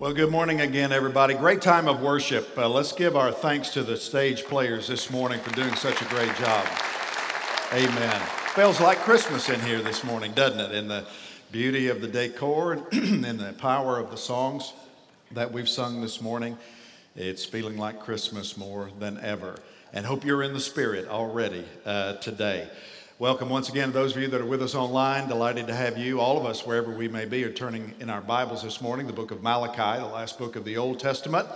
Well, good morning again, everybody. Great time of worship. Uh, let's give our thanks to the stage players this morning for doing such a great job. Amen. Feels like Christmas in here this morning, doesn't it? In the beauty of the decor and in the power of the songs that we've sung this morning, it's feeling like Christmas more than ever. And hope you're in the spirit already uh, today. Welcome once again to those of you that are with us online. Delighted to have you. All of us, wherever we may be, are turning in our Bibles this morning, the book of Malachi, the last book of the Old Testament.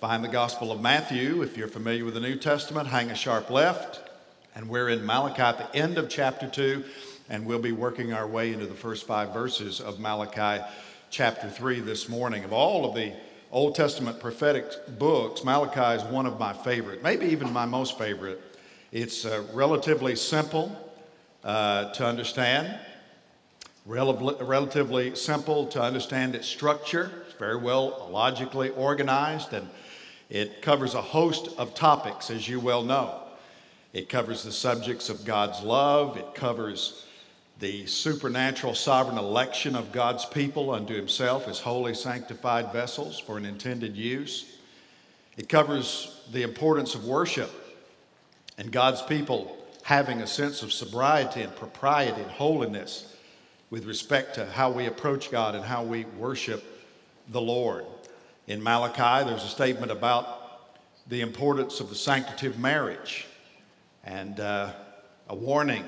Find the Gospel of Matthew. If you're familiar with the New Testament, hang a sharp left. And we're in Malachi at the end of chapter 2, and we'll be working our way into the first five verses of Malachi chapter 3 this morning. Of all of the Old Testament prophetic books, Malachi is one of my favorite, maybe even my most favorite. It's uh, relatively simple uh, to understand, Rel- relatively simple to understand its structure. It's very well logically organized, and it covers a host of topics, as you well know. It covers the subjects of God's love, it covers the supernatural sovereign election of God's people unto Himself as holy, sanctified vessels for an intended use. It covers the importance of worship and God's people having a sense of sobriety and propriety and holiness with respect to how we approach God and how we worship the Lord. In Malachi, there's a statement about the importance of the sanctity of marriage and uh, a warning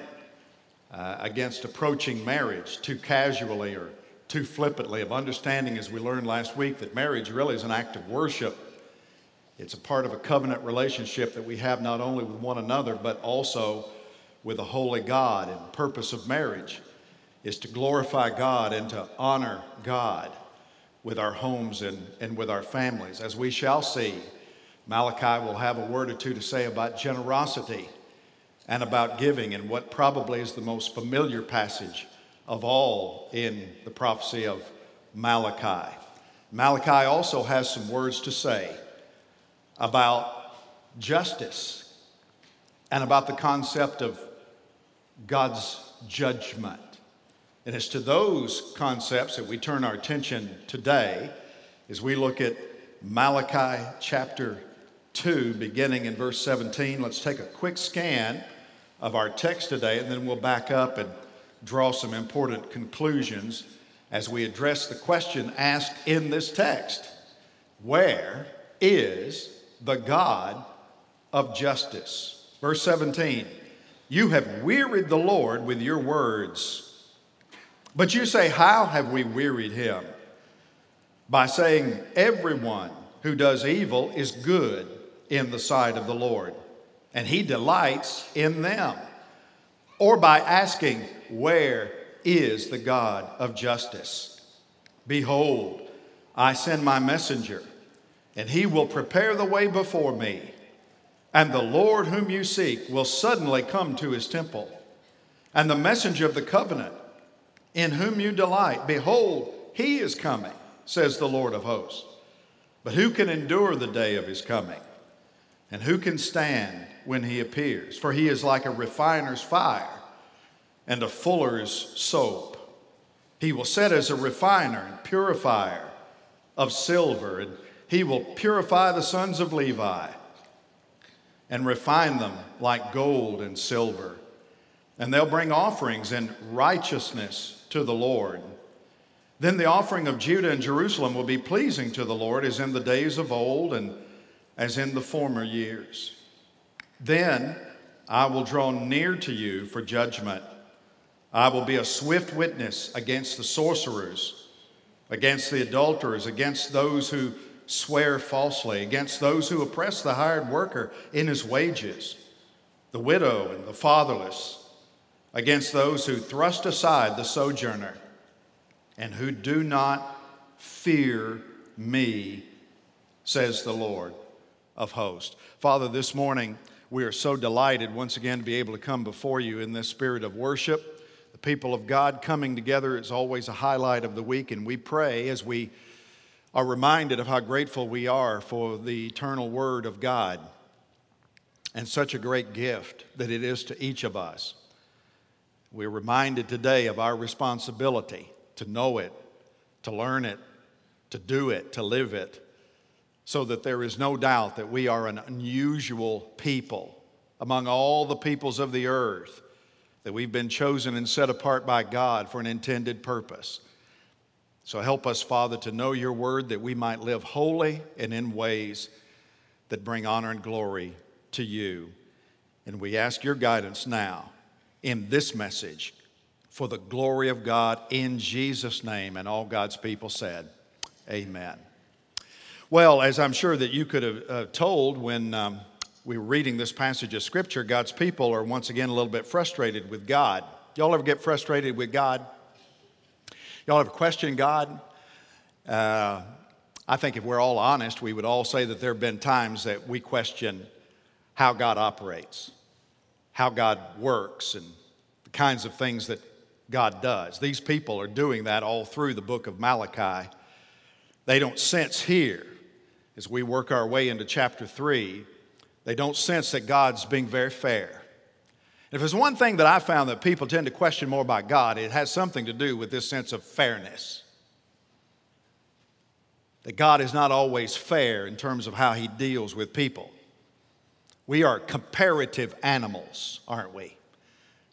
uh, against approaching marriage too casually or too flippantly, of understanding, as we learned last week, that marriage really is an act of worship it's a part of a covenant relationship that we have not only with one another, but also with a holy God. And the purpose of marriage is to glorify God and to honor God with our homes and, and with our families. As we shall see, Malachi will have a word or two to say about generosity and about giving, and what probably is the most familiar passage of all in the prophecy of Malachi. Malachi also has some words to say about justice and about the concept of God's judgment. And it's to those concepts that we turn our attention today as we look at Malachi chapter 2, beginning in verse 17. Let's take a quick scan of our text today, and then we'll back up and draw some important conclusions as we address the question asked in this text Where is the God of justice. Verse 17, you have wearied the Lord with your words. But you say, How have we wearied him? By saying, Everyone who does evil is good in the sight of the Lord, and he delights in them. Or by asking, Where is the God of justice? Behold, I send my messenger and he will prepare the way before me. And the Lord whom you seek will suddenly come to his temple. And the messenger of the covenant, in whom you delight, behold, he is coming, says the Lord of hosts. But who can endure the day of his coming? And who can stand when he appears? For he is like a refiner's fire and a fuller's soap. He will set as a refiner and purifier of silver and he will purify the sons of Levi and refine them like gold and silver. And they'll bring offerings in righteousness to the Lord. Then the offering of Judah and Jerusalem will be pleasing to the Lord as in the days of old and as in the former years. Then I will draw near to you for judgment. I will be a swift witness against the sorcerers, against the adulterers, against those who swear falsely, against those who oppress the hired worker in his wages, the widow and the fatherless, against those who thrust aside the sojourner, and who do not fear me, says the Lord of hosts. Father, this morning we are so delighted once again to be able to come before you in this spirit of worship. The people of God coming together is always a highlight of the week, and we pray as we are reminded of how grateful we are for the eternal Word of God and such a great gift that it is to each of us. We're reminded today of our responsibility to know it, to learn it, to do it, to live it, so that there is no doubt that we are an unusual people among all the peoples of the earth, that we've been chosen and set apart by God for an intended purpose. So help us, Father, to know your word that we might live holy and in ways that bring honor and glory to you. And we ask your guidance now in this message for the glory of God in Jesus' name. And all God's people said, Amen. Well, as I'm sure that you could have uh, told when um, we were reading this passage of Scripture, God's people are once again a little bit frustrated with God. Y'all ever get frustrated with God? Y'all ever question God? Uh, I think if we're all honest, we would all say that there have been times that we question how God operates, how God works, and the kinds of things that God does. These people are doing that all through the book of Malachi. They don't sense here, as we work our way into chapter 3, they don't sense that God's being very fair. If there's one thing that I found that people tend to question more about God, it has something to do with this sense of fairness. That God is not always fair in terms of how he deals with people. We are comparative animals, aren't we?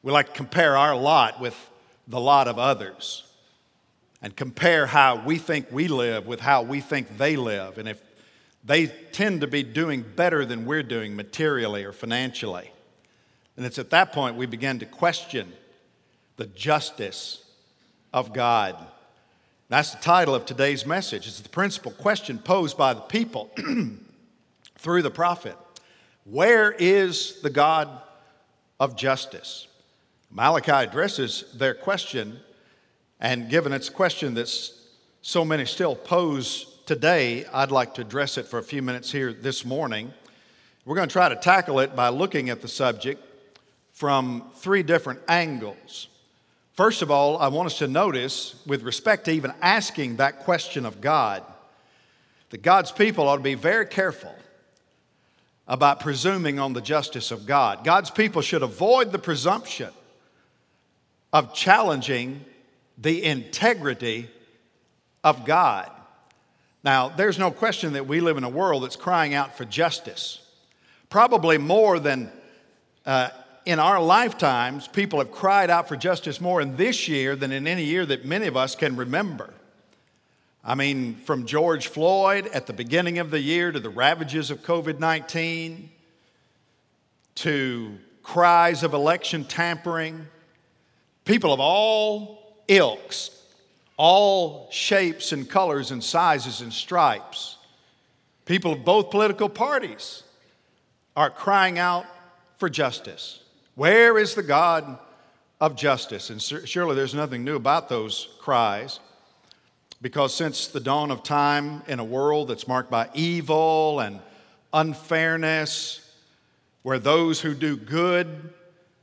We like to compare our lot with the lot of others and compare how we think we live with how we think they live. And if they tend to be doing better than we're doing materially or financially, and it's at that point we begin to question the justice of God. That's the title of today's message. It's the principal question posed by the people through the prophet Where is the God of justice? Malachi addresses their question, and given it's a question that so many still pose today, I'd like to address it for a few minutes here this morning. We're going to try to tackle it by looking at the subject from three different angles. First of all, I want us to notice, with respect to even asking that question of God, that God's people ought to be very careful about presuming on the justice of God. God's people should avoid the presumption of challenging the integrity of God. Now, there's no question that we live in a world that's crying out for justice. Probably more than uh, in our lifetimes, people have cried out for justice more in this year than in any year that many of us can remember. I mean, from George Floyd at the beginning of the year to the ravages of COVID 19 to cries of election tampering, people of all ilks, all shapes and colors and sizes and stripes, people of both political parties are crying out for justice. Where is the God of justice? And surely there's nothing new about those cries. Because since the dawn of time in a world that's marked by evil and unfairness, where those who do good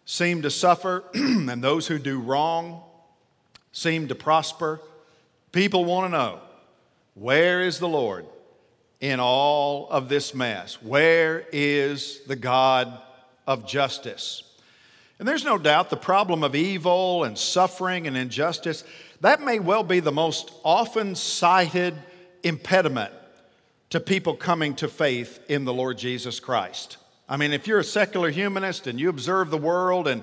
seem to suffer and those who do wrong seem to prosper, people want to know where is the Lord in all of this mess? Where is the God of justice? And there's no doubt the problem of evil and suffering and injustice, that may well be the most often cited impediment to people coming to faith in the Lord Jesus Christ. I mean, if you're a secular humanist and you observe the world and,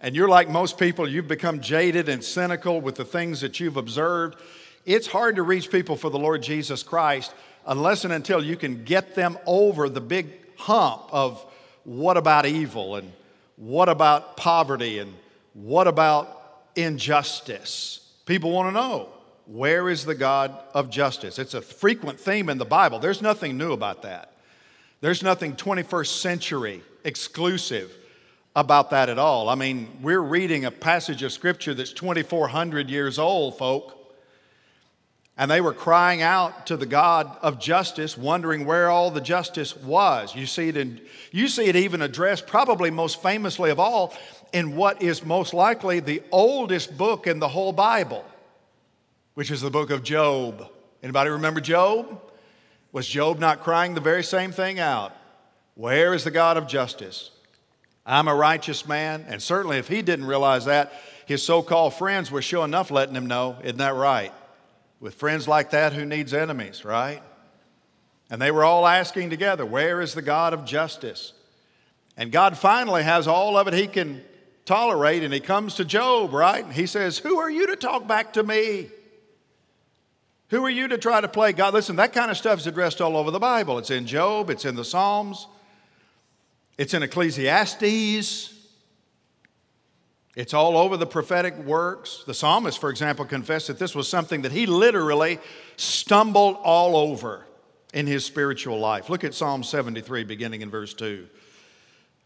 and you're like most people, you've become jaded and cynical with the things that you've observed, it's hard to reach people for the Lord Jesus Christ unless and until you can get them over the big hump of what about evil and what about poverty and what about injustice? People want to know where is the God of justice? It's a frequent theme in the Bible. There's nothing new about that. There's nothing 21st century exclusive about that at all. I mean, we're reading a passage of scripture that's 2,400 years old, folk. And they were crying out to the God of justice, wondering where all the justice was. You see it, in, you see it even addressed, probably most famously of all, in what is most likely the oldest book in the whole Bible, which is the book of Job. Anybody remember Job? Was Job not crying the very same thing out? Where is the God of justice? I'm a righteous man. And certainly, if he didn't realize that, his so called friends were sure enough letting him know. Isn't that right? With friends like that, who needs enemies, right? And they were all asking together, Where is the God of justice? And God finally has all of it he can tolerate, and he comes to Job, right? He says, Who are you to talk back to me? Who are you to try to play God? Listen, that kind of stuff is addressed all over the Bible. It's in Job, it's in the Psalms, it's in Ecclesiastes. It's all over the prophetic works. The psalmist, for example, confessed that this was something that he literally stumbled all over in his spiritual life. Look at Psalm 73, beginning in verse 2.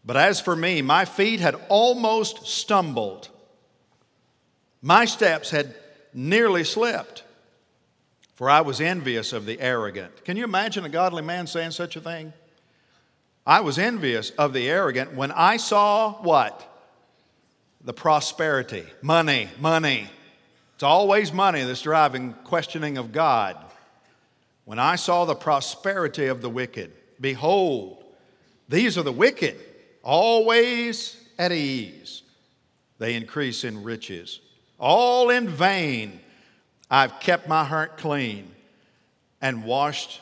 But as for me, my feet had almost stumbled, my steps had nearly slipped, for I was envious of the arrogant. Can you imagine a godly man saying such a thing? I was envious of the arrogant when I saw what? The prosperity. Money, money. It's always money that's driving questioning of God. When I saw the prosperity of the wicked, behold, these are the wicked, always at ease. They increase in riches. All in vain, I've kept my heart clean and washed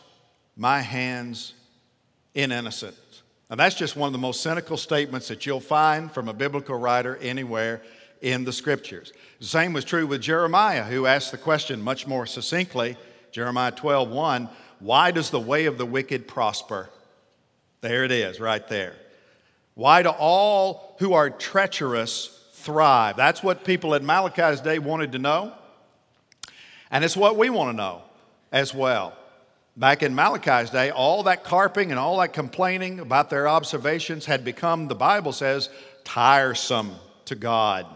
my hands in innocence. Now, that's just one of the most cynical statements that you'll find from a biblical writer anywhere in the scriptures. The same was true with Jeremiah, who asked the question much more succinctly Jeremiah 12, 1, why does the way of the wicked prosper? There it is, right there. Why do all who are treacherous thrive? That's what people at Malachi's day wanted to know. And it's what we want to know as well. Back in Malachi's day, all that carping and all that complaining about their observations had become, the Bible says, tiresome to God,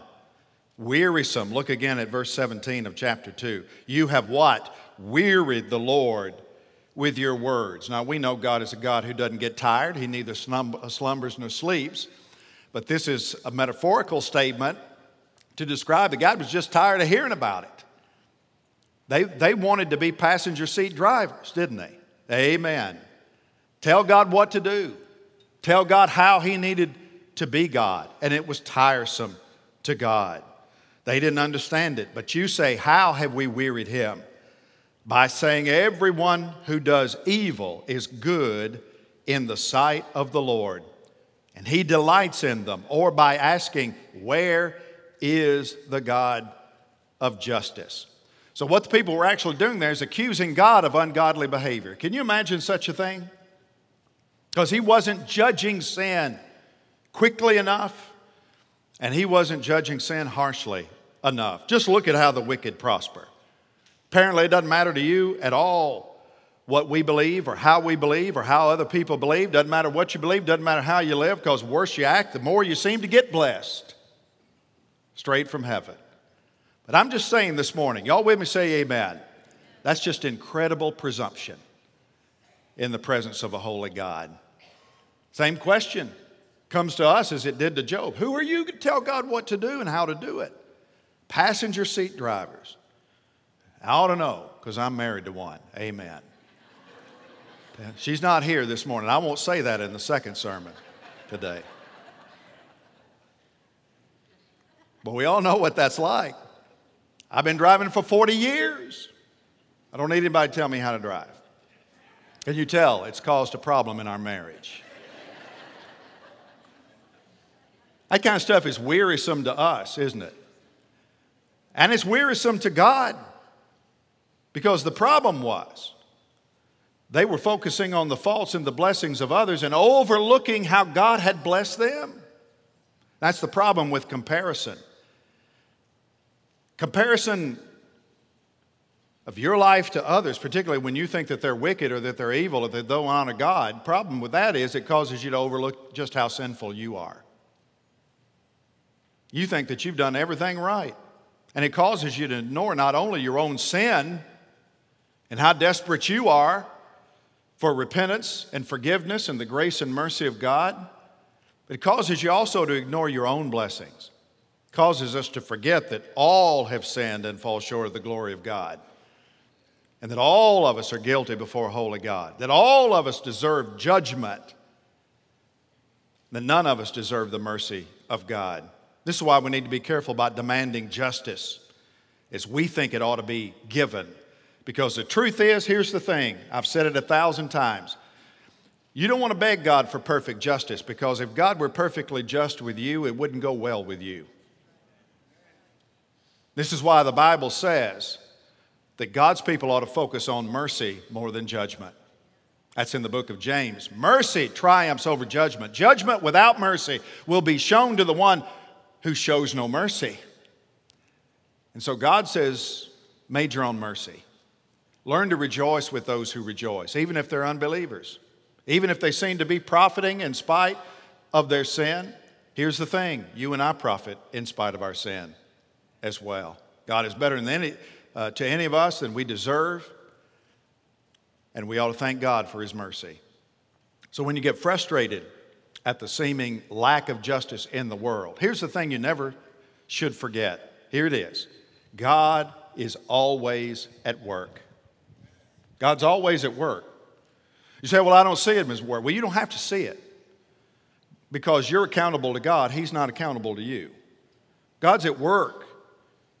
wearisome. Look again at verse 17 of chapter 2. You have what? Wearied the Lord with your words. Now, we know God is a God who doesn't get tired, He neither uh, slumbers nor sleeps. But this is a metaphorical statement to describe that God was just tired of hearing about it. They, they wanted to be passenger seat drivers, didn't they? Amen. Tell God what to do, tell God how He needed to be God. And it was tiresome to God. They didn't understand it. But you say, How have we wearied Him? By saying, Everyone who does evil is good in the sight of the Lord, and He delights in them. Or by asking, Where is the God of justice? So, what the people were actually doing there is accusing God of ungodly behavior. Can you imagine such a thing? Because he wasn't judging sin quickly enough, and he wasn't judging sin harshly enough. Just look at how the wicked prosper. Apparently, it doesn't matter to you at all what we believe or how we believe or how other people believe. Doesn't matter what you believe, doesn't matter how you live, because worse you act, the more you seem to get blessed straight from heaven. But I'm just saying this morning, y'all with me say amen. That's just incredible presumption in the presence of a holy God. Same question comes to us as it did to Job. Who are you to tell God what to do and how to do it? Passenger seat drivers. I ought to know because I'm married to one. Amen. She's not here this morning. I won't say that in the second sermon today. But we all know what that's like. I've been driving for 40 years. I don't need anybody to tell me how to drive. Can you tell it's caused a problem in our marriage? that kind of stuff is wearisome to us, isn't it? And it's wearisome to God because the problem was they were focusing on the faults and the blessings of others and overlooking how God had blessed them. That's the problem with comparison. Comparison of your life to others, particularly when you think that they're wicked or that they're evil or that they don't honor God, problem with that is it causes you to overlook just how sinful you are. You think that you've done everything right. And it causes you to ignore not only your own sin and how desperate you are for repentance and forgiveness and the grace and mercy of God, but it causes you also to ignore your own blessings causes us to forget that all have sinned and fall short of the glory of God. And that all of us are guilty before holy God. That all of us deserve judgment. That none of us deserve the mercy of God. This is why we need to be careful about demanding justice as we think it ought to be given. Because the truth is, here's the thing I've said it a thousand times. You don't want to beg God for perfect justice because if God were perfectly just with you, it wouldn't go well with you. This is why the Bible says that God's people ought to focus on mercy more than judgment. That's in the book of James. Mercy triumphs over judgment. Judgment without mercy will be shown to the one who shows no mercy. And so God says, major on mercy. Learn to rejoice with those who rejoice, even if they're unbelievers, even if they seem to be profiting in spite of their sin. Here's the thing you and I profit in spite of our sin as well. God is better than any, uh, to any of us than we deserve, and we ought to thank God for His mercy. So when you get frustrated at the seeming lack of justice in the world, here's the thing you never should forget. Here it is God is always at work. God's always at work. You say, Well, I don't see it as work. Well, you don't have to see it because you're accountable to God. He's not accountable to you. God's at work.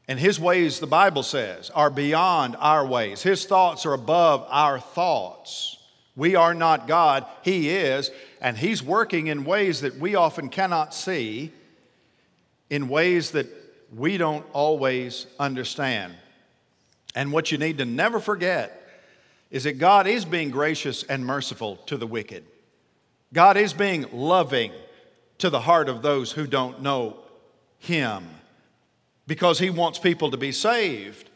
And his ways, the Bible says, are beyond our ways. His thoughts are above our thoughts. We are not God, he is, and he's working in ways that we often cannot see, in ways that we don't always understand. And what you need to never forget is that God is being gracious and merciful to the wicked. God is being loving to the heart of those who don't know Him because He wants people to be saved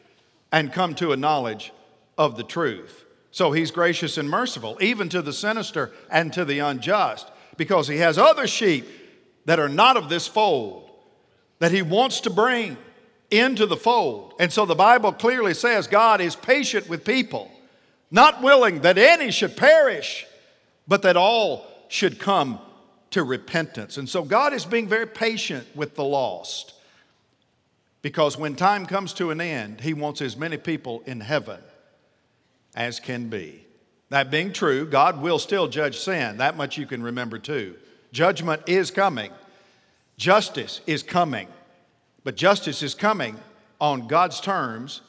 and come to a knowledge of the truth. So He's gracious and merciful, even to the sinister and to the unjust, because He has other sheep that are not of this fold that He wants to bring into the fold. And so the Bible clearly says God is patient with people not willing that any should perish, but that all should come to repentance. And so God is being very patient with the lost because when time comes to an end, He wants as many people in heaven as can be. That being true, God will still judge sin. That much you can remember too. Judgment is coming, justice is coming, but justice is coming on God's terms,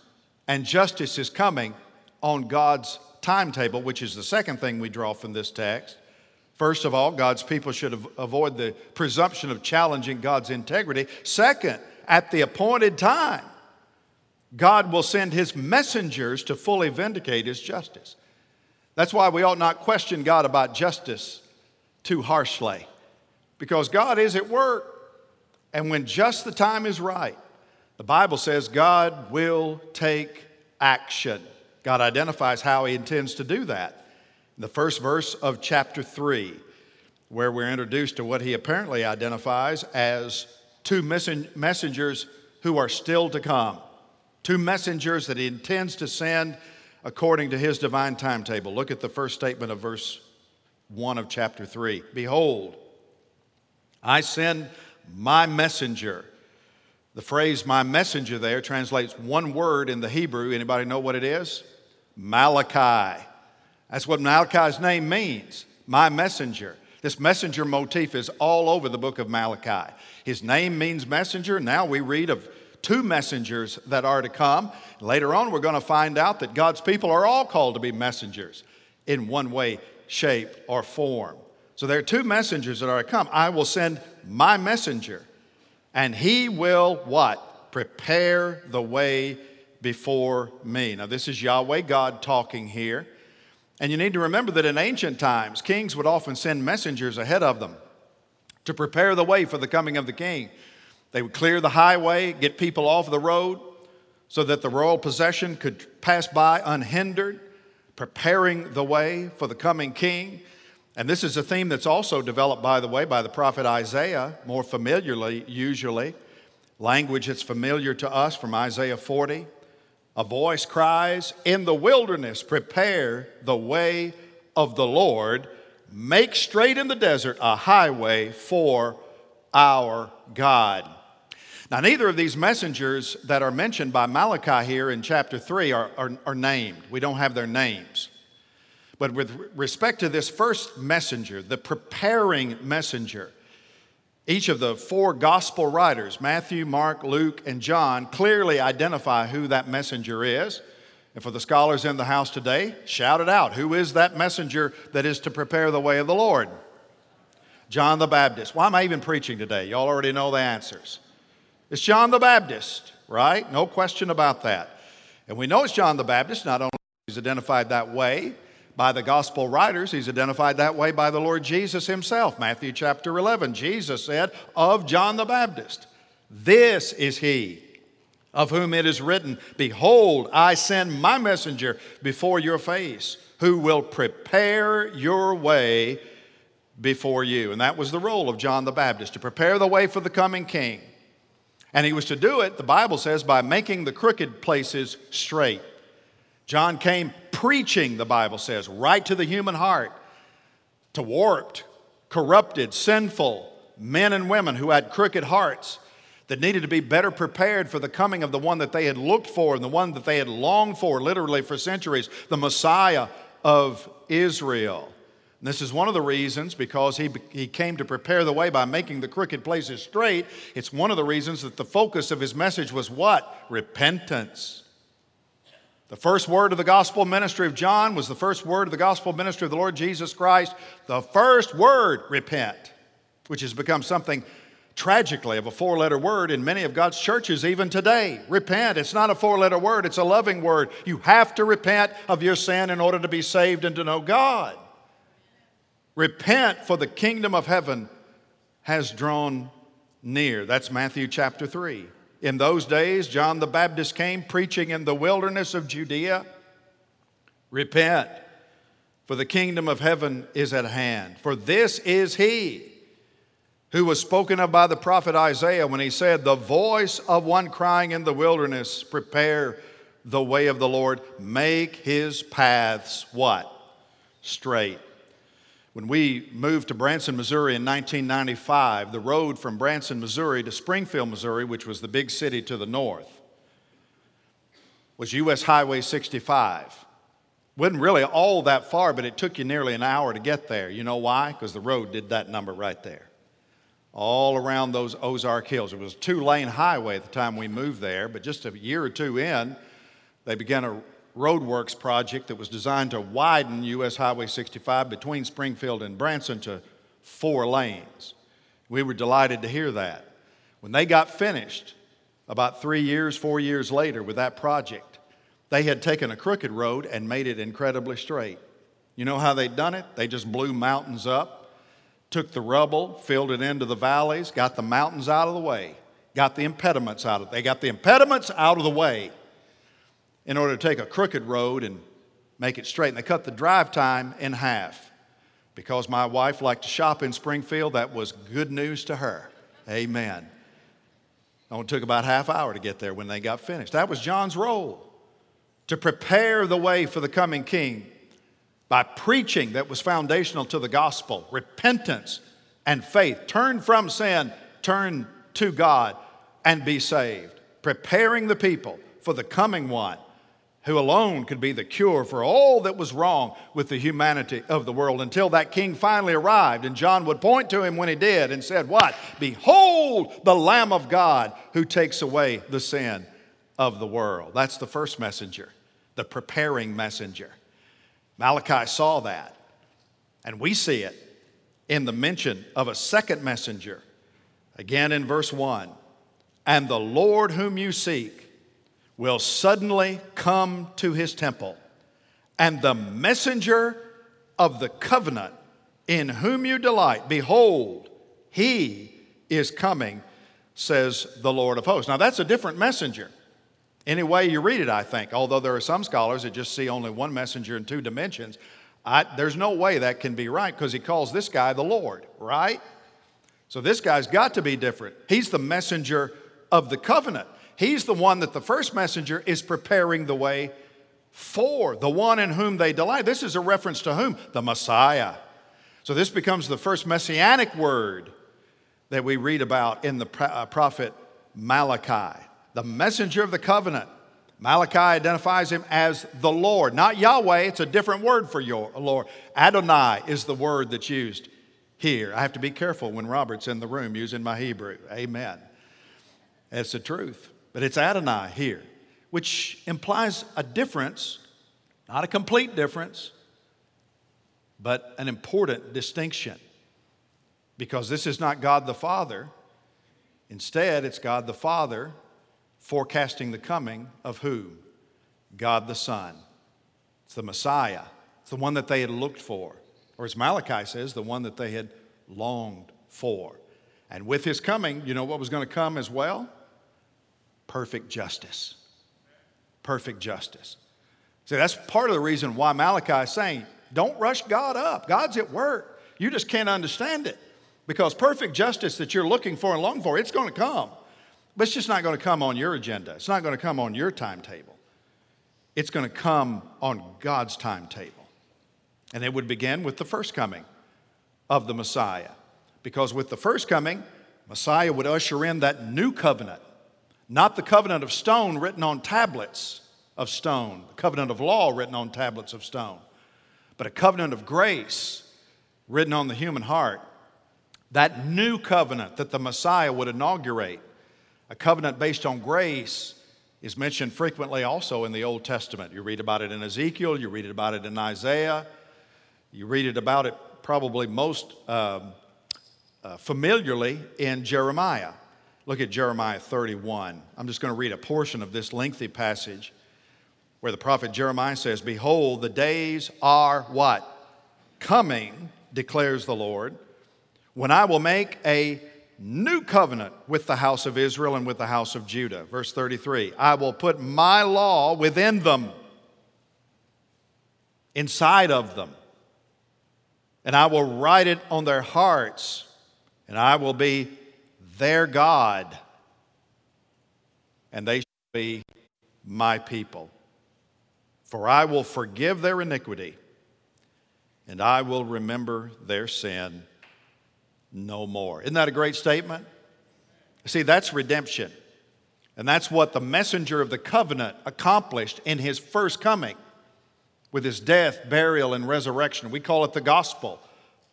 and justice is coming on God's timetable, which is the second thing we draw from this text. First of all, God's people should avoid the presumption of challenging God's integrity. Second, at the appointed time, God will send his messengers to fully vindicate his justice. That's why we ought not question God about justice too harshly, because God is at work. And when just the time is right, the Bible says God will take action. God identifies how he intends to do that. In the first verse of chapter 3, where we're introduced to what he apparently identifies as two messengers who are still to come, two messengers that he intends to send according to his divine timetable. Look at the first statement of verse 1 of chapter 3. Behold, I send my messenger. The phrase my messenger there translates one word in the Hebrew. Anybody know what it is? Malachi. That's what Malachi's name means, my messenger. This messenger motif is all over the book of Malachi. His name means messenger. Now we read of two messengers that are to come. Later on, we're going to find out that God's people are all called to be messengers in one way, shape, or form. So there are two messengers that are to come. I will send my messenger, and he will what? Prepare the way before me. Now, this is Yahweh God talking here. And you need to remember that in ancient times, kings would often send messengers ahead of them to prepare the way for the coming of the king. They would clear the highway, get people off the road so that the royal possession could pass by unhindered, preparing the way for the coming king. And this is a theme that's also developed, by the way, by the prophet Isaiah, more familiarly, usually. Language that's familiar to us from Isaiah 40. A voice cries, In the wilderness, prepare the way of the Lord. Make straight in the desert a highway for our God. Now, neither of these messengers that are mentioned by Malachi here in chapter 3 are, are, are, named. We don't have their names. But with respect to this first messenger, the preparing messenger, each of the four gospel writers, Matthew, Mark, Luke, and John, clearly identify who that messenger is. And for the scholars in the house today, shout it out. Who is that messenger that is to prepare the way of the Lord? John the Baptist. Why am I even preaching today? Y'all already know the answers. It's John the Baptist, right? No question about that. And we know it's John the Baptist, not only he's identified that way by the gospel writers, he's identified that way by the Lord Jesus himself. Matthew chapter 11, Jesus said of John the Baptist, This is he of whom it is written, Behold, I send my messenger before your face, who will prepare your way before you. And that was the role of John the Baptist, to prepare the way for the coming king. And he was to do it, the Bible says, by making the crooked places straight. John came preaching, the Bible says, right to the human heart, to warped, corrupted, sinful men and women who had crooked hearts that needed to be better prepared for the coming of the one that they had looked for and the one that they had longed for, literally for centuries, the Messiah of Israel. And this is one of the reasons, because he, he came to prepare the way by making the crooked places straight. It's one of the reasons that the focus of his message was what? Repentance. The first word of the gospel ministry of John was the first word of the gospel ministry of the Lord Jesus Christ. The first word, repent, which has become something tragically of a four letter word in many of God's churches even today. Repent. It's not a four letter word, it's a loving word. You have to repent of your sin in order to be saved and to know God. Repent, for the kingdom of heaven has drawn near. That's Matthew chapter 3. In those days, John the Baptist came preaching in the wilderness of Judea Repent, for the kingdom of heaven is at hand. For this is he who was spoken of by the prophet Isaiah when he said, The voice of one crying in the wilderness, Prepare the way of the Lord, make his paths what? Straight. When we moved to Branson, Missouri in 1995, the road from Branson, Missouri to Springfield, Missouri, which was the big city to the north, was US Highway 65. Wasn't really all that far, but it took you nearly an hour to get there. You know why? Because the road did that number right there. All around those Ozark Hills. It was a two lane highway at the time we moved there, but just a year or two in, they began a roadworks project that was designed to widen US Highway 65 between Springfield and Branson to four lanes. We were delighted to hear that. When they got finished, about three years, four years later, with that project, they had taken a crooked road and made it incredibly straight. You know how they'd done it? They just blew mountains up, took the rubble, filled it into the valleys, got the mountains out of the way, got the impediments out of. They got the impediments out of the way in order to take a crooked road and make it straight. And they cut the drive time in half. Because my wife liked to shop in Springfield, that was good news to her. Amen. It only took about half hour to get there when they got finished. That was John's role to prepare the way for the coming king by preaching that was foundational to the gospel, repentance and faith. Turn from sin, turn to God, and be saved. Preparing the people for the coming one who alone could be the cure for all that was wrong with the humanity of the world until that king finally arrived. And John would point to him when he did and said, What? Behold the Lamb of God who takes away the sin of the world. That's the first messenger, the preparing messenger. Malachi saw that. And we see it in the mention of a second messenger, again in verse 1. And the Lord whom you seek, will suddenly come to his temple, and the messenger of the covenant in whom you delight, behold, he is coming, says the Lord of hosts. Now, that's a different messenger. Any way you read it, I think, although there are some scholars that just see only one messenger in two dimensions, I, there's no way that can be right because he calls this guy the Lord, right? So this guy's got to be different. He's the messenger of the covenant. He's the one that the first messenger is preparing the way for, the one in whom they delight. This is a reference to whom? The Messiah. So this becomes the first messianic word that we read about in the uh, prophet Malachi, the messenger of the covenant. Malachi identifies him as the Lord, not Yahweh, it's a different word for your Lord. Adonai is the word that's used here. I have to be careful when Robert's in the room using my Hebrew. Amen. That's the truth. But it's Adonai here. which implies a difference, not a complete difference, but an important distinction. Because this is not God the Father. Instead, it's God the Father forecasting the coming of who? God the Son. It's the Messiah. It's the one that they had looked for. Or as Malachi says, the one that they had longed for. And with his coming, you know what was going to come as well? Perfect justice. Perfect justice. See, that's part of the reason why Malachi is saying, don't rush God up. God's at work. You just can't understand it. Because perfect justice that you're looking for and longing for, it's going to come. But it's just not going to come on your agenda. It's not going to come on your timetable. It's going to come on God's timetable. And it would begin with the first coming of the Messiah. Because with the first coming, Messiah would usher in that new covenant, not the covenant of stone written on tablets of stone, the covenant of law written on tablets of stone, but a covenant of grace written on the human heart. That new covenant that the Messiah would inaugurate, a covenant based on grace, is mentioned frequently also in the Old Testament. You read about it in Ezekiel, you read about it in Isaiah, you read it about it probably most um, uh, familiarly in Jeremiah. Look at Jeremiah 31. I'm just going to read a portion of this lengthy passage where the prophet Jeremiah says, Behold, the days are what? Coming, declares the Lord, when I will make a new covenant with the house of Israel and with the house of Judah. Verse 33 I will put my law within them, inside of them, and I will write it on their hearts, and I will be their God, and they shall be my people. For I will forgive their iniquity, and I will remember their sin no more. Isn't that a great statement? See, that's redemption. And that's what the messenger of the covenant accomplished in his first coming with his death, burial, and resurrection. We call it the gospel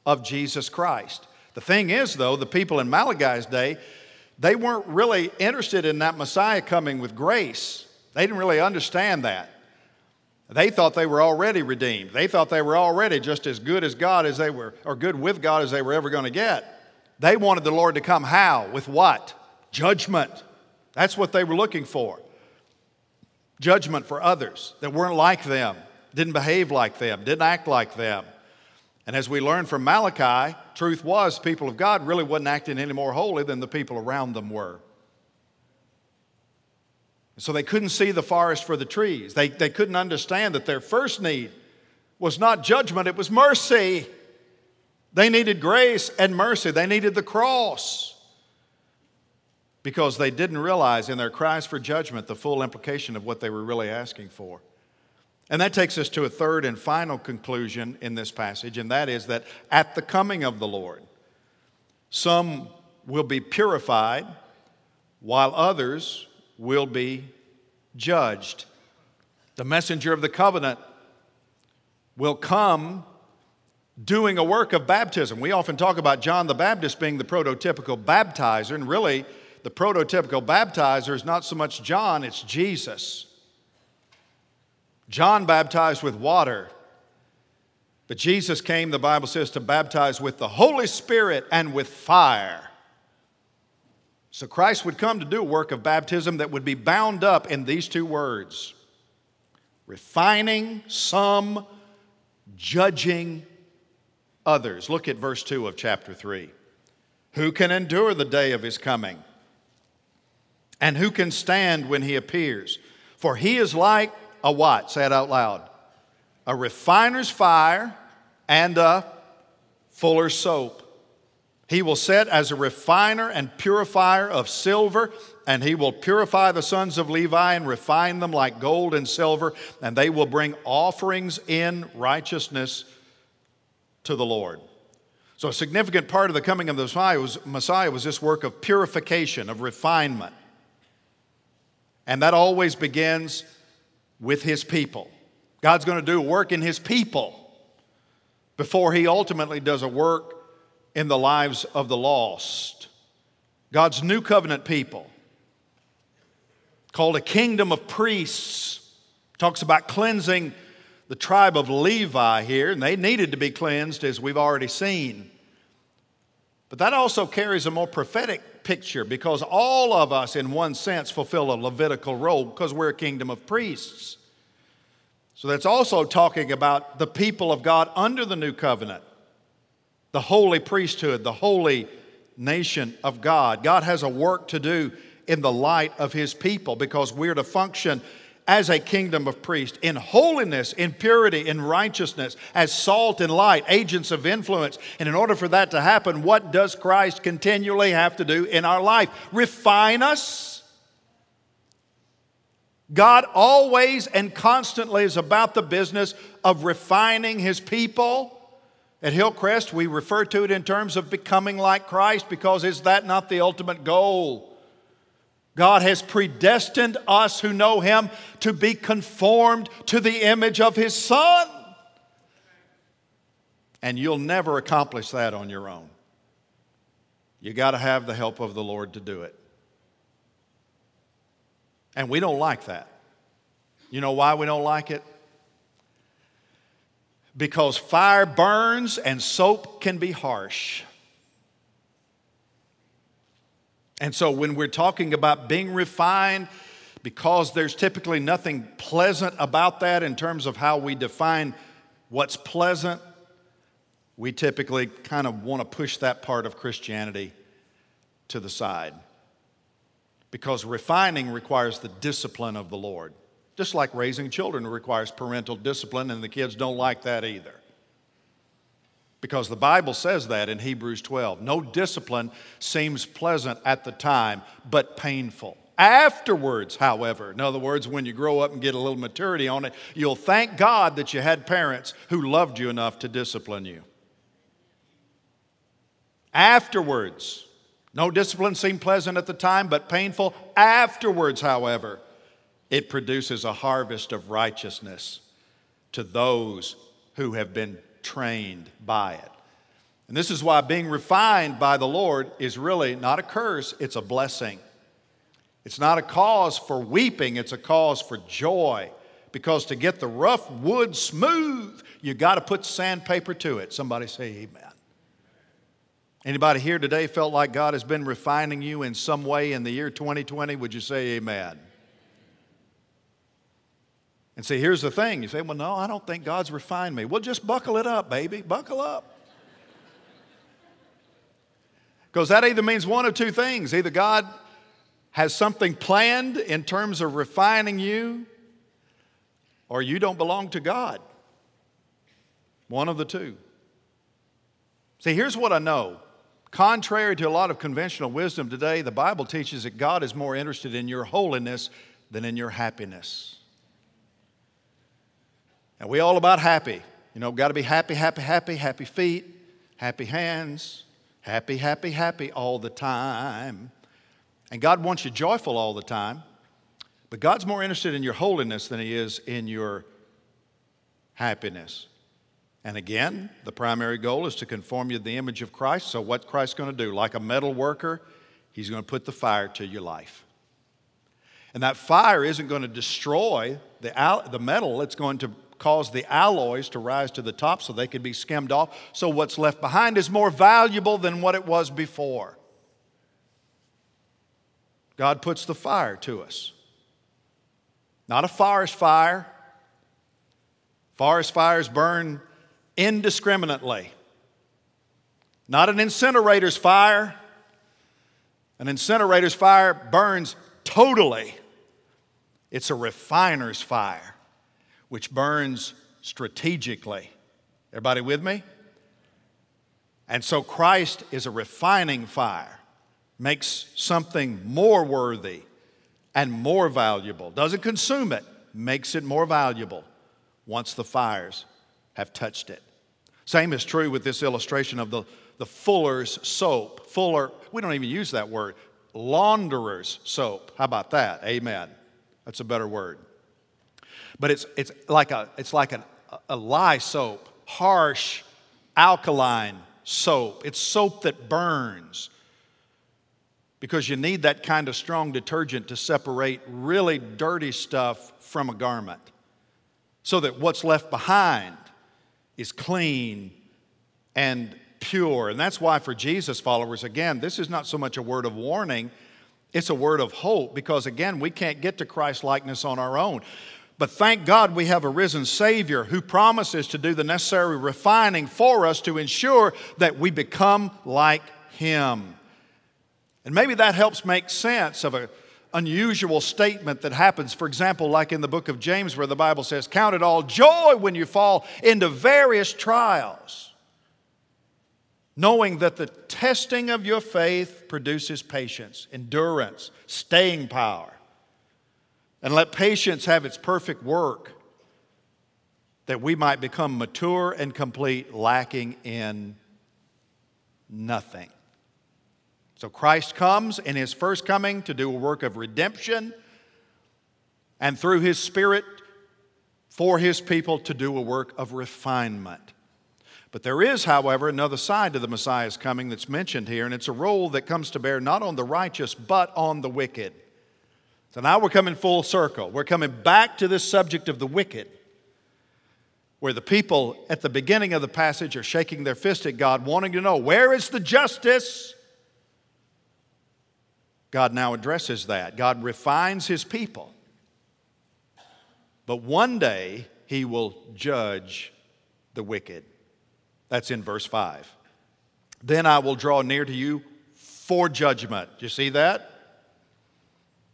of Jesus Christ. The thing is, though, the people in Malachi's day, they weren't really interested in that Messiah coming with grace. They didn't really understand that. They thought they were already redeemed. They thought they were already just as good as God as they were, or good with God as they were ever going to get. They wanted the Lord to come how? With what? Judgment. That's what they were looking for. Judgment for others that weren't like them, didn't behave like them, didn't act like them. And as we learned from Malachi, truth was people of God really wasn't acting any more holy than the people around them were. So they couldn't see the forest for the trees. They, they couldn't understand that their first need was not judgment, it was mercy. They needed grace and mercy, they needed the cross because they didn't realize in their cries for judgment the full implication of what they were really asking for. And that takes us to a third and final conclusion in this passage, and that is that at the coming of the Lord, some will be purified while others will be judged. The messenger of the covenant will come doing a work of baptism. We often talk about John the Baptist being the prototypical baptizer, and really, the prototypical baptizer is not so much John, it's Jesus. John baptized with water, but Jesus came, the Bible says, to baptize with the Holy Spirit and with fire. So Christ would come to do a work of baptism that would be bound up in these two words refining some, judging others. Look at verse 2 of chapter 3. Who can endure the day of his coming? And who can stand when he appears? For he is like a what? Say it out loud. A refiner's fire and a fuller's soap. He will set as a refiner and purifier of silver, and he will purify the sons of Levi and refine them like gold and silver, and they will bring offerings in righteousness to the Lord. So, a significant part of the coming of the Messiah was, Messiah was this work of purification, of refinement. And that always begins with his people. God's going to do work in his people before he ultimately does a work in the lives of the lost. God's new covenant people called a kingdom of priests. Talks about cleansing the tribe of Levi here, and they needed to be cleansed, as we've already seen. But that also carries a more prophetic picture because all of us, in one sense, fulfill a Levitical role because we're a kingdom of priests. So that's also talking about the people of God under the new covenant, the holy priesthood, the holy nation of God. God has a work to do in the light of his people because we're to function as a kingdom of priests in holiness, in purity, in righteousness, as salt and light, agents of influence. And in order for that to happen, what does Christ continually have to do in our life? Refine us. God always and constantly is about the business of refining his people. At Hillcrest, we refer to it in terms of becoming like Christ because is that not the ultimate goal? God has predestined us who know Him to be conformed to the image of His Son. And you'll never accomplish that on your own. You got to have the help of the Lord to do it. And we don't like that. You know why we don't like it? Because fire burns and soap can be harsh. And so when we're talking about being refined, because there's typically nothing pleasant about that in terms of how we define what's pleasant, we typically kind of want to push that part of Christianity to the side. Because refining requires the discipline of the Lord. Just like raising children requires parental discipline, and the kids don't like that either. Because the Bible says that in Hebrews 12. No discipline seems pleasant at the time, but painful. Afterwards, however, in other words, when you grow up and get a little maturity on it, you'll thank God that you had parents who loved you enough to discipline you. Afterwards, no discipline seemed pleasant at the time, but painful. Afterwards, however, it produces a harvest of righteousness to those who have been trained by it. And this is why being refined by the Lord is really not a curse, it's a blessing. It's not a cause for weeping, it's a cause for joy. Because to get the rough wood smooth, you got to put sandpaper to it. Somebody say amen. Anybody here today felt like God has been refining you in some way in the year 2020? Would you say amen? And see, here's the thing. You say, well, no, I don't think God's refined me. Well, just buckle it up, baby. Buckle up. Because that either means one of two things. Either God has something planned in terms of refining you, or you don't belong to God. One of the two. See, here's what I know. Contrary to a lot of conventional wisdom today, the Bible teaches that God is more interested in your holiness than in your happiness. And we all about happy. You know, got to be happy, happy, happy, happy feet, happy hands, happy, happy, happy all the time. And God wants you joyful all the time. But God's more interested in your holiness than He is in your happiness. And again, the primary goal is to conform you to the image of Christ. So, what Christ's going to do? Like a metal worker, He's going to put the fire to your life. And that fire isn't going to destroy the, the metal, it's going to cause the alloys to rise to the top so they could be skimmed off. So what's left behind is more valuable than what it was before. God puts the fire to us. Not a forest fire. Forest fires burn indiscriminately. Not an incinerator's fire. An incinerator's fire burns totally. It's a refiner's fire which burns strategically. Everybody with me? And so Christ is a refining fire, makes something more worthy and more valuable. Doesn't consume it, makes it more valuable once the fires have touched it. Same is true with this illustration of the, the fuller's soap. Fuller, we don't even use that word. Launderer's soap. How about that? Amen. That's a better word. But it's, it's like, a, it's like an, a lye soap, harsh, alkaline soap. It's soap that burns. because you need that kind of strong detergent to separate really dirty stuff from a garment so that what's left behind is clean and pure. And that's why, for Jesus followers, again, this is not so much a word of warning, it's a word of hope because, again, we can't get to Christ likeness on our own. But thank God we have a risen Savior who promises to do the necessary refining for us to ensure that we become like Him. And maybe that helps make sense of an unusual statement that happens, for example, like in the book of James, where the Bible says, Count it all joy when you fall into various trials, knowing that the testing of your faith produces patience, endurance, staying power. And let patience have its perfect work, that we might become mature and complete, lacking in nothing. So Christ comes in his first coming to do a work of redemption, and through his Spirit for his people to do a work of refinement. But there is, however, another side to the Messiah's coming that's mentioned here, and it's a role that comes to bear not on the righteous, but on the wicked. So now we're coming full circle. We're coming back to this subject of the wicked, where the people at the beginning of the passage are shaking their fist at God, wanting to know, where is the justice? God now addresses that. God refines his people. But one day he will judge the wicked. That's in verse 5. Then I will draw near to you for judgment. You see that?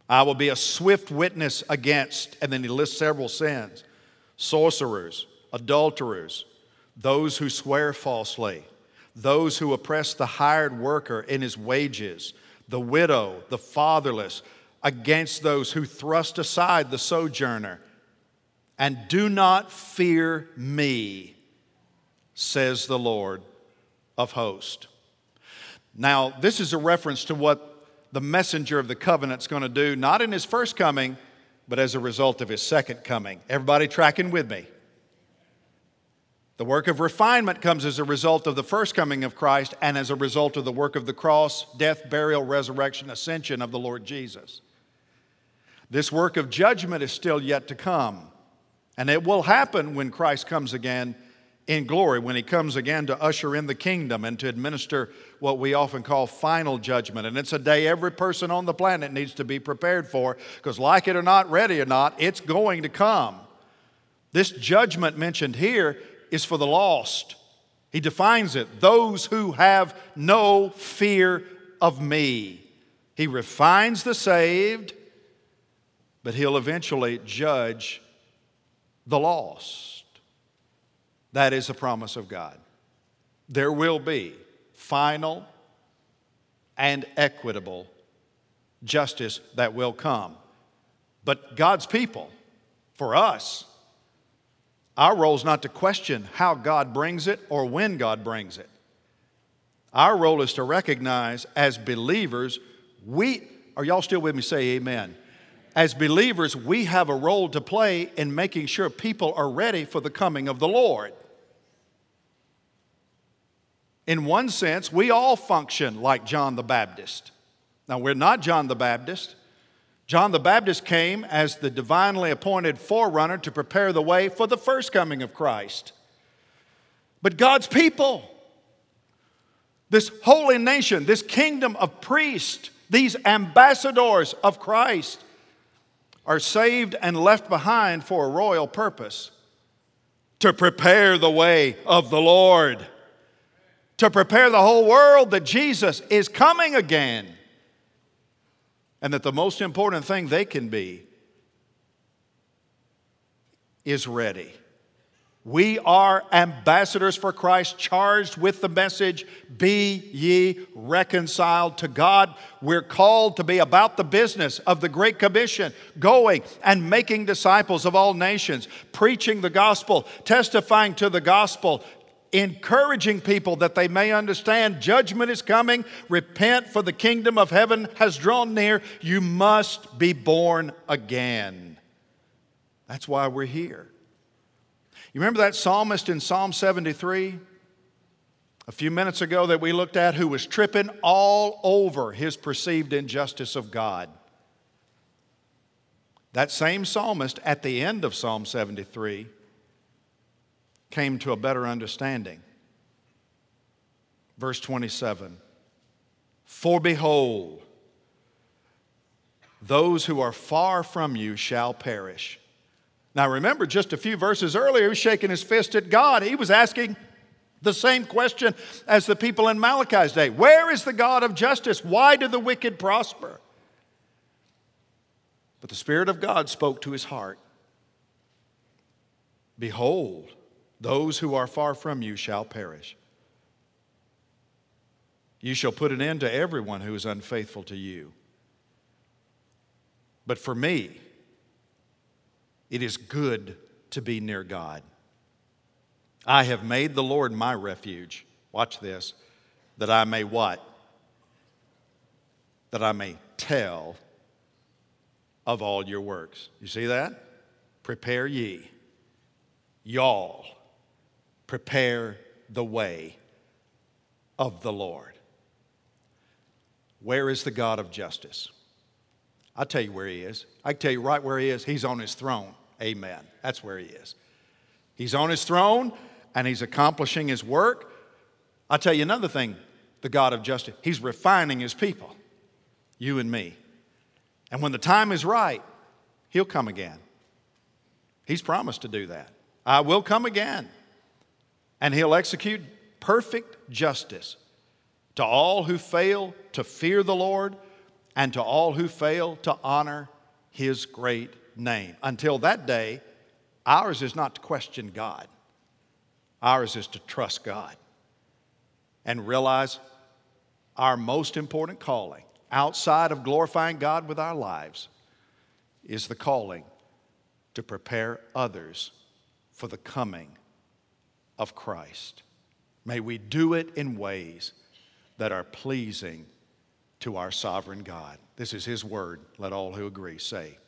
I will be a swift witness against, and then he lists several sins sorcerers, adulterers, those who swear falsely, those who oppress the hired worker in his wages the widow, the fatherless, against those who thrust aside the sojourner. And do not fear me, says the Lord of hosts. Now, this is a reference to what the messenger of the covenant's going to do, not in his first coming, but as a result of his second coming. Everybody tracking with me? The work of refinement comes as a result of the first coming of Christ and as a result of the work of the cross, death, burial, resurrection, ascension of the Lord Jesus. This work of judgment is still yet to come, and it will happen when Christ comes again in glory, when he comes again to usher in the kingdom and to administer what we often call final judgment. And it's a day every person on the planet needs to be prepared for because, like it or not, ready or not, it's going to come. This judgment mentioned here is for the lost. He defines it those who have no fear of me. He refines the saved, but he'll eventually judge the lost. That is a promise of God. There will be final and equitable justice that will come. But God's people, for us, our role is not to question how God brings it or when God brings it. Our role is to recognize as believers, we, are y'all still with me? Say amen. As believers, we have a role to play in making sure people are ready for the coming of the Lord. In one sense, we all function like John the Baptist. Now, we're not John the Baptist. John the Baptist came as the divinely appointed forerunner to prepare the way for the first coming of Christ. But God's people, this holy nation, this kingdom of priests, these ambassadors of Christ, are saved and left behind for a royal purpose to prepare the way of the Lord, to prepare the whole world that Jesus is coming again and that the most important thing they can be is ready. We are ambassadors for Christ, charged with the message Be ye reconciled to God. We're called to be about the business of the Great Commission, going and making disciples of all nations, preaching the gospel, testifying to the gospel, encouraging people that they may understand judgment is coming. Repent, for the kingdom of heaven has drawn near. You must be born again. That's why we're here. You remember that psalmist in Psalm 73? a few minutes ago that we looked at who was tripping all over his perceived injustice of God. That same psalmist at the end of Psalm 73 came to a better understanding. Verse 27 For behold, those who are far from you shall perish. Now remember, just a few verses earlier, he was shaking his fist at God. He was asking, the same question as the people in Malachi's day Where is the God of justice? Why do the wicked prosper? But the Spirit of God spoke to his heart Behold, those who are far from you shall perish. You shall put an end to everyone who is unfaithful to you. But for me, it is good to be near God. I have made the Lord my refuge. Watch this. That I may what? That I may tell of all your works. You see that? Prepare ye. Y'all, prepare the way of the Lord. Where is the God of justice? I'll tell you where he is. I can tell you right where he is. He's on his throne. Amen. That's where he is. He's on his throne and he's accomplishing his work. I'll tell you another thing the God of justice, he's refining his people, you and me. And when the time is right, he'll come again. He's promised to do that. I will come again. And he'll execute perfect justice to all who fail to fear the Lord and to all who fail to honor his great name. Until that day, ours is not to question God. Ours is to trust God and realize our most important calling outside of glorifying God with our lives is the calling to prepare others for the coming of Christ. May we do it in ways that are pleasing to our sovereign God. This is His word. Let all who agree say,